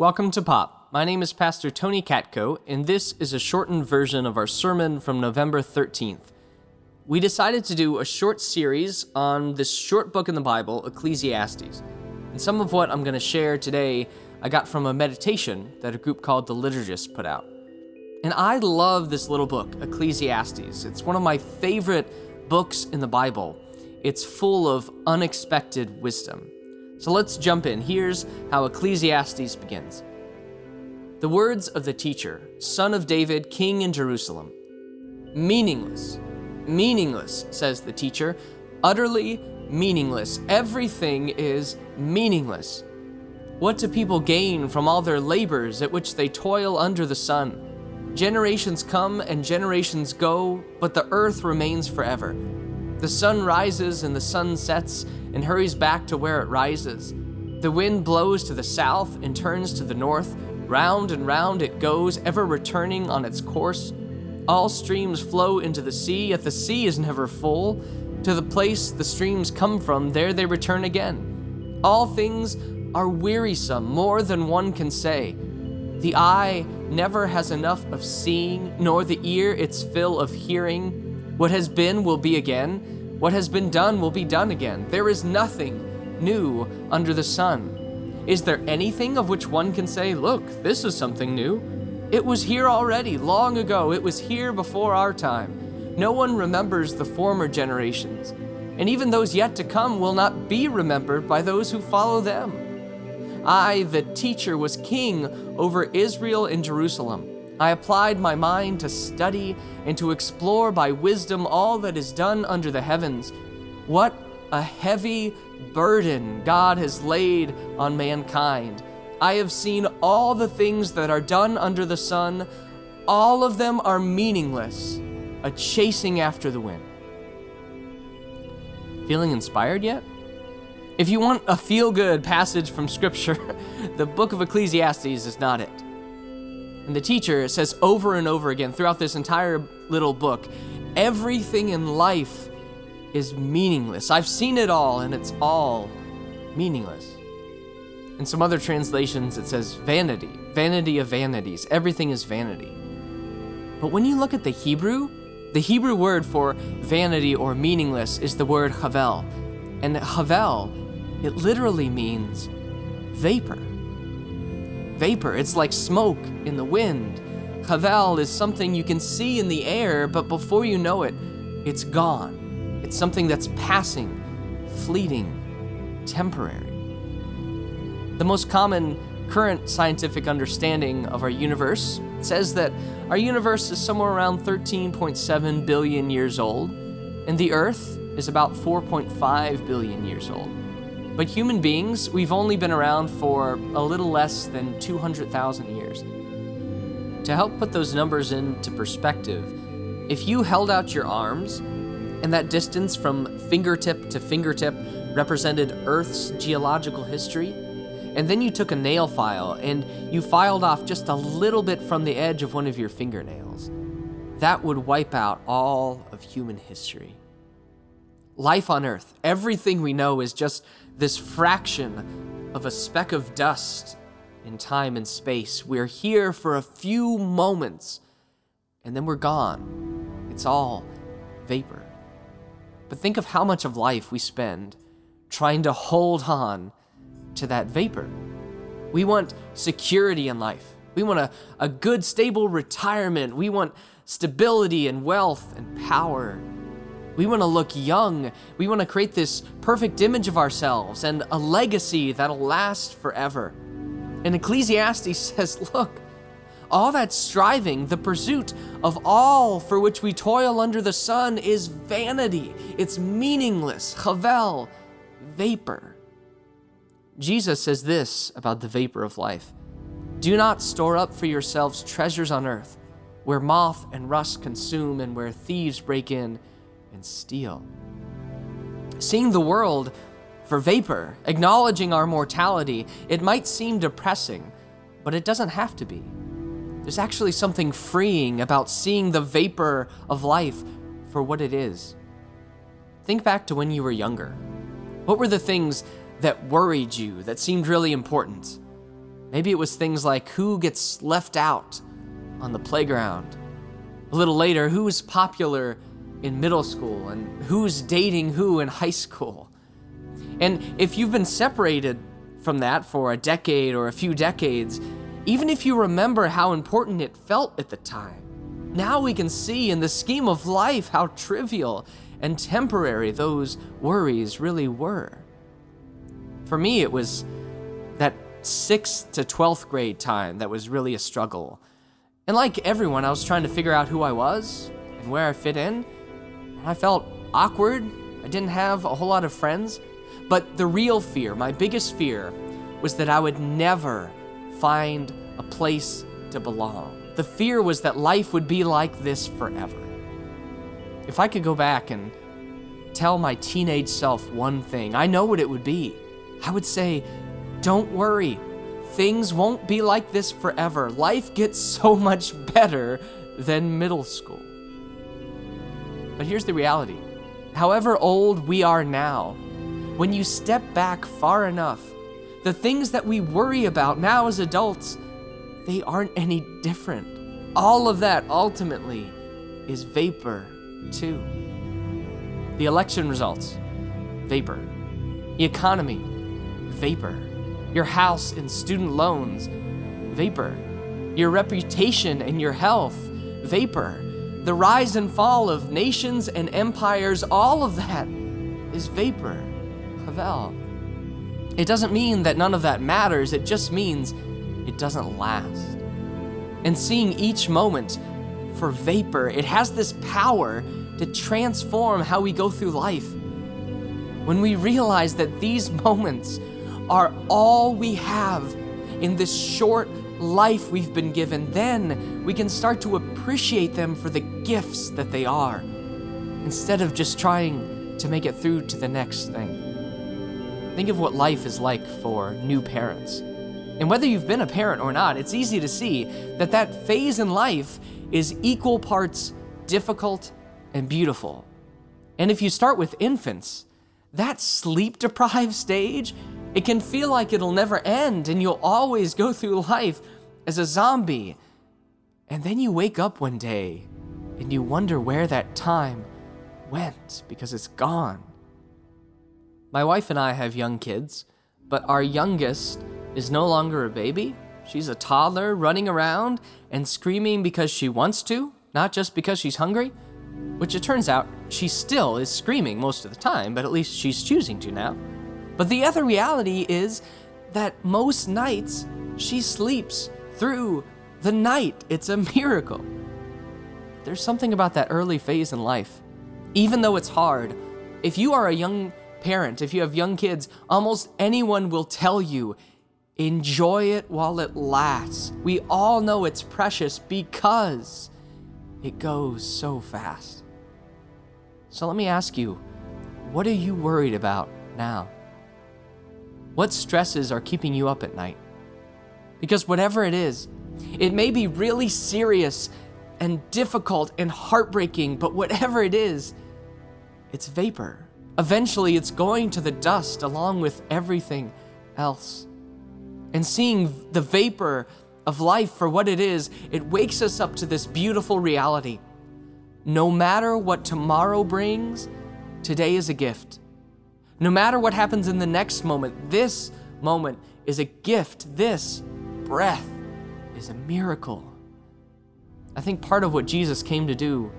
Welcome to Pop. My name is Pastor Tony Katko, and this is a shortened version of our sermon from November 13th. We decided to do a short series on this short book in the Bible, Ecclesiastes. And some of what I'm going to share today I got from a meditation that a group called The Liturgists put out. And I love this little book, Ecclesiastes. It's one of my favorite books in the Bible. It's full of unexpected wisdom. So let's jump in. Here's how Ecclesiastes begins The words of the teacher, son of David, king in Jerusalem. Meaningless, meaningless, says the teacher, utterly meaningless. Everything is meaningless. What do people gain from all their labors at which they toil under the sun? Generations come and generations go, but the earth remains forever. The sun rises and the sun sets and hurries back to where it rises. The wind blows to the south and turns to the north. Round and round it goes, ever returning on its course. All streams flow into the sea, yet the sea is never full. To the place the streams come from, there they return again. All things are wearisome, more than one can say. The eye never has enough of seeing, nor the ear its fill of hearing. What has been will be again. What has been done will be done again. There is nothing new under the sun. Is there anything of which one can say, Look, this is something new? It was here already, long ago. It was here before our time. No one remembers the former generations, and even those yet to come will not be remembered by those who follow them. I, the teacher, was king over Israel and Jerusalem. I applied my mind to study and to explore by wisdom all that is done under the heavens. What a heavy burden God has laid on mankind. I have seen all the things that are done under the sun. All of them are meaningless, a chasing after the wind. Feeling inspired yet? If you want a feel good passage from Scripture, the book of Ecclesiastes is not it. And the teacher says over and over again throughout this entire little book everything in life is meaningless. I've seen it all, and it's all meaningless. In some other translations, it says vanity, vanity of vanities. Everything is vanity. But when you look at the Hebrew, the Hebrew word for vanity or meaningless is the word havel. And havel it literally means vapor. Vapor, it's like smoke in the wind. Havel is something you can see in the air, but before you know it, it's gone. It's something that's passing, fleeting, temporary. The most common current scientific understanding of our universe says that our universe is somewhere around 13.7 billion years old, and the Earth is about 4.5 billion years old. But human beings, we've only been around for a little less than 200,000 years. To help put those numbers into perspective, if you held out your arms and that distance from fingertip to fingertip represented Earth's geological history, and then you took a nail file and you filed off just a little bit from the edge of one of your fingernails, that would wipe out all of human history. Life on Earth, everything we know is just this fraction of a speck of dust in time and space. We're here for a few moments and then we're gone. It's all vapor. But think of how much of life we spend trying to hold on to that vapor. We want security in life. We want a, a good, stable retirement. We want stability and wealth and power we want to look young. We want to create this perfect image of ourselves and a legacy that'll last forever. And Ecclesiastes says, look, all that striving, the pursuit of all for which we toil under the sun, is vanity. It's meaningless, havel, vapor. Jesus says this about the vapor of life Do not store up for yourselves treasures on earth, where moth and rust consume and where thieves break in and steal. Seeing the world for vapor, acknowledging our mortality, it might seem depressing, but it doesn't have to be. There's actually something freeing about seeing the vapor of life for what it is. Think back to when you were younger. What were the things that worried you, that seemed really important? Maybe it was things like who gets left out on the playground. A little later, who's popular in middle school and who's dating who in high school. And if you've been separated from that for a decade or a few decades, even if you remember how important it felt at the time, now we can see in the scheme of life how trivial and temporary those worries really were. For me, it was that 6th to 12th grade time that was really a struggle. And like everyone, I was trying to figure out who I was and where I fit in. I felt awkward. I didn't have a whole lot of friends. But the real fear, my biggest fear, was that I would never find a place to belong. The fear was that life would be like this forever. If I could go back and tell my teenage self one thing, I know what it would be. I would say, don't worry. Things won't be like this forever. Life gets so much better than middle school. But here's the reality however old we are now, when you step back far enough, the things that we worry about now as adults, they aren't any different. All of that ultimately is vapor, too. The election results, vapor. The economy, vapor. Your house and student loans, vapor. Your reputation and your health, vapor the rise and fall of nations and empires, all of that is vapor, Havel. It doesn't mean that none of that matters, it just means it doesn't last. And seeing each moment for vapor, it has this power to transform how we go through life. When we realize that these moments are all we have in this short life we've been given, then we can start to appreciate them for the gifts that they are, instead of just trying to make it through to the next thing. Think of what life is like for new parents. And whether you've been a parent or not, it's easy to see that that phase in life is equal parts difficult and beautiful. And if you start with infants, that sleep deprived stage it can feel like it'll never end and you'll always go through life as a zombie. And then you wake up one day and you wonder where that time went because it's gone. My wife and I have young kids, but our youngest is no longer a baby. She's a toddler running around and screaming because she wants to, not just because she's hungry. Which it turns out she still is screaming most of the time, but at least she's choosing to now. But the other reality is that most nights she sleeps through the night. It's a miracle. There's something about that early phase in life. Even though it's hard, if you are a young parent, if you have young kids, almost anyone will tell you enjoy it while it lasts. We all know it's precious because it goes so fast. So let me ask you, what are you worried about now? What stresses are keeping you up at night? Because whatever it is, it may be really serious and difficult and heartbreaking, but whatever it is, it's vapor. Eventually, it's going to the dust along with everything else. And seeing the vapor of life for what it is, it wakes us up to this beautiful reality. No matter what tomorrow brings, today is a gift. No matter what happens in the next moment, this moment is a gift. This breath is a miracle. I think part of what Jesus came to do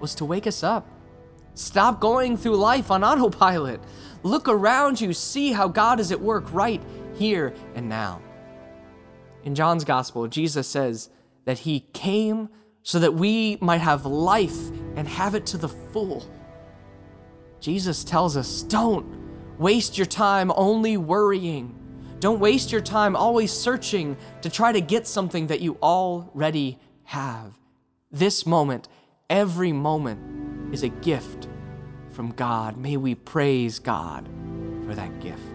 was to wake us up. Stop going through life on autopilot. Look around you, see how God is at work right here and now. In John's gospel, Jesus says that he came so that we might have life and have it to the full. Jesus tells us don't waste your time only worrying. Don't waste your time always searching to try to get something that you already have. This moment, every moment, is a gift from God. May we praise God for that gift.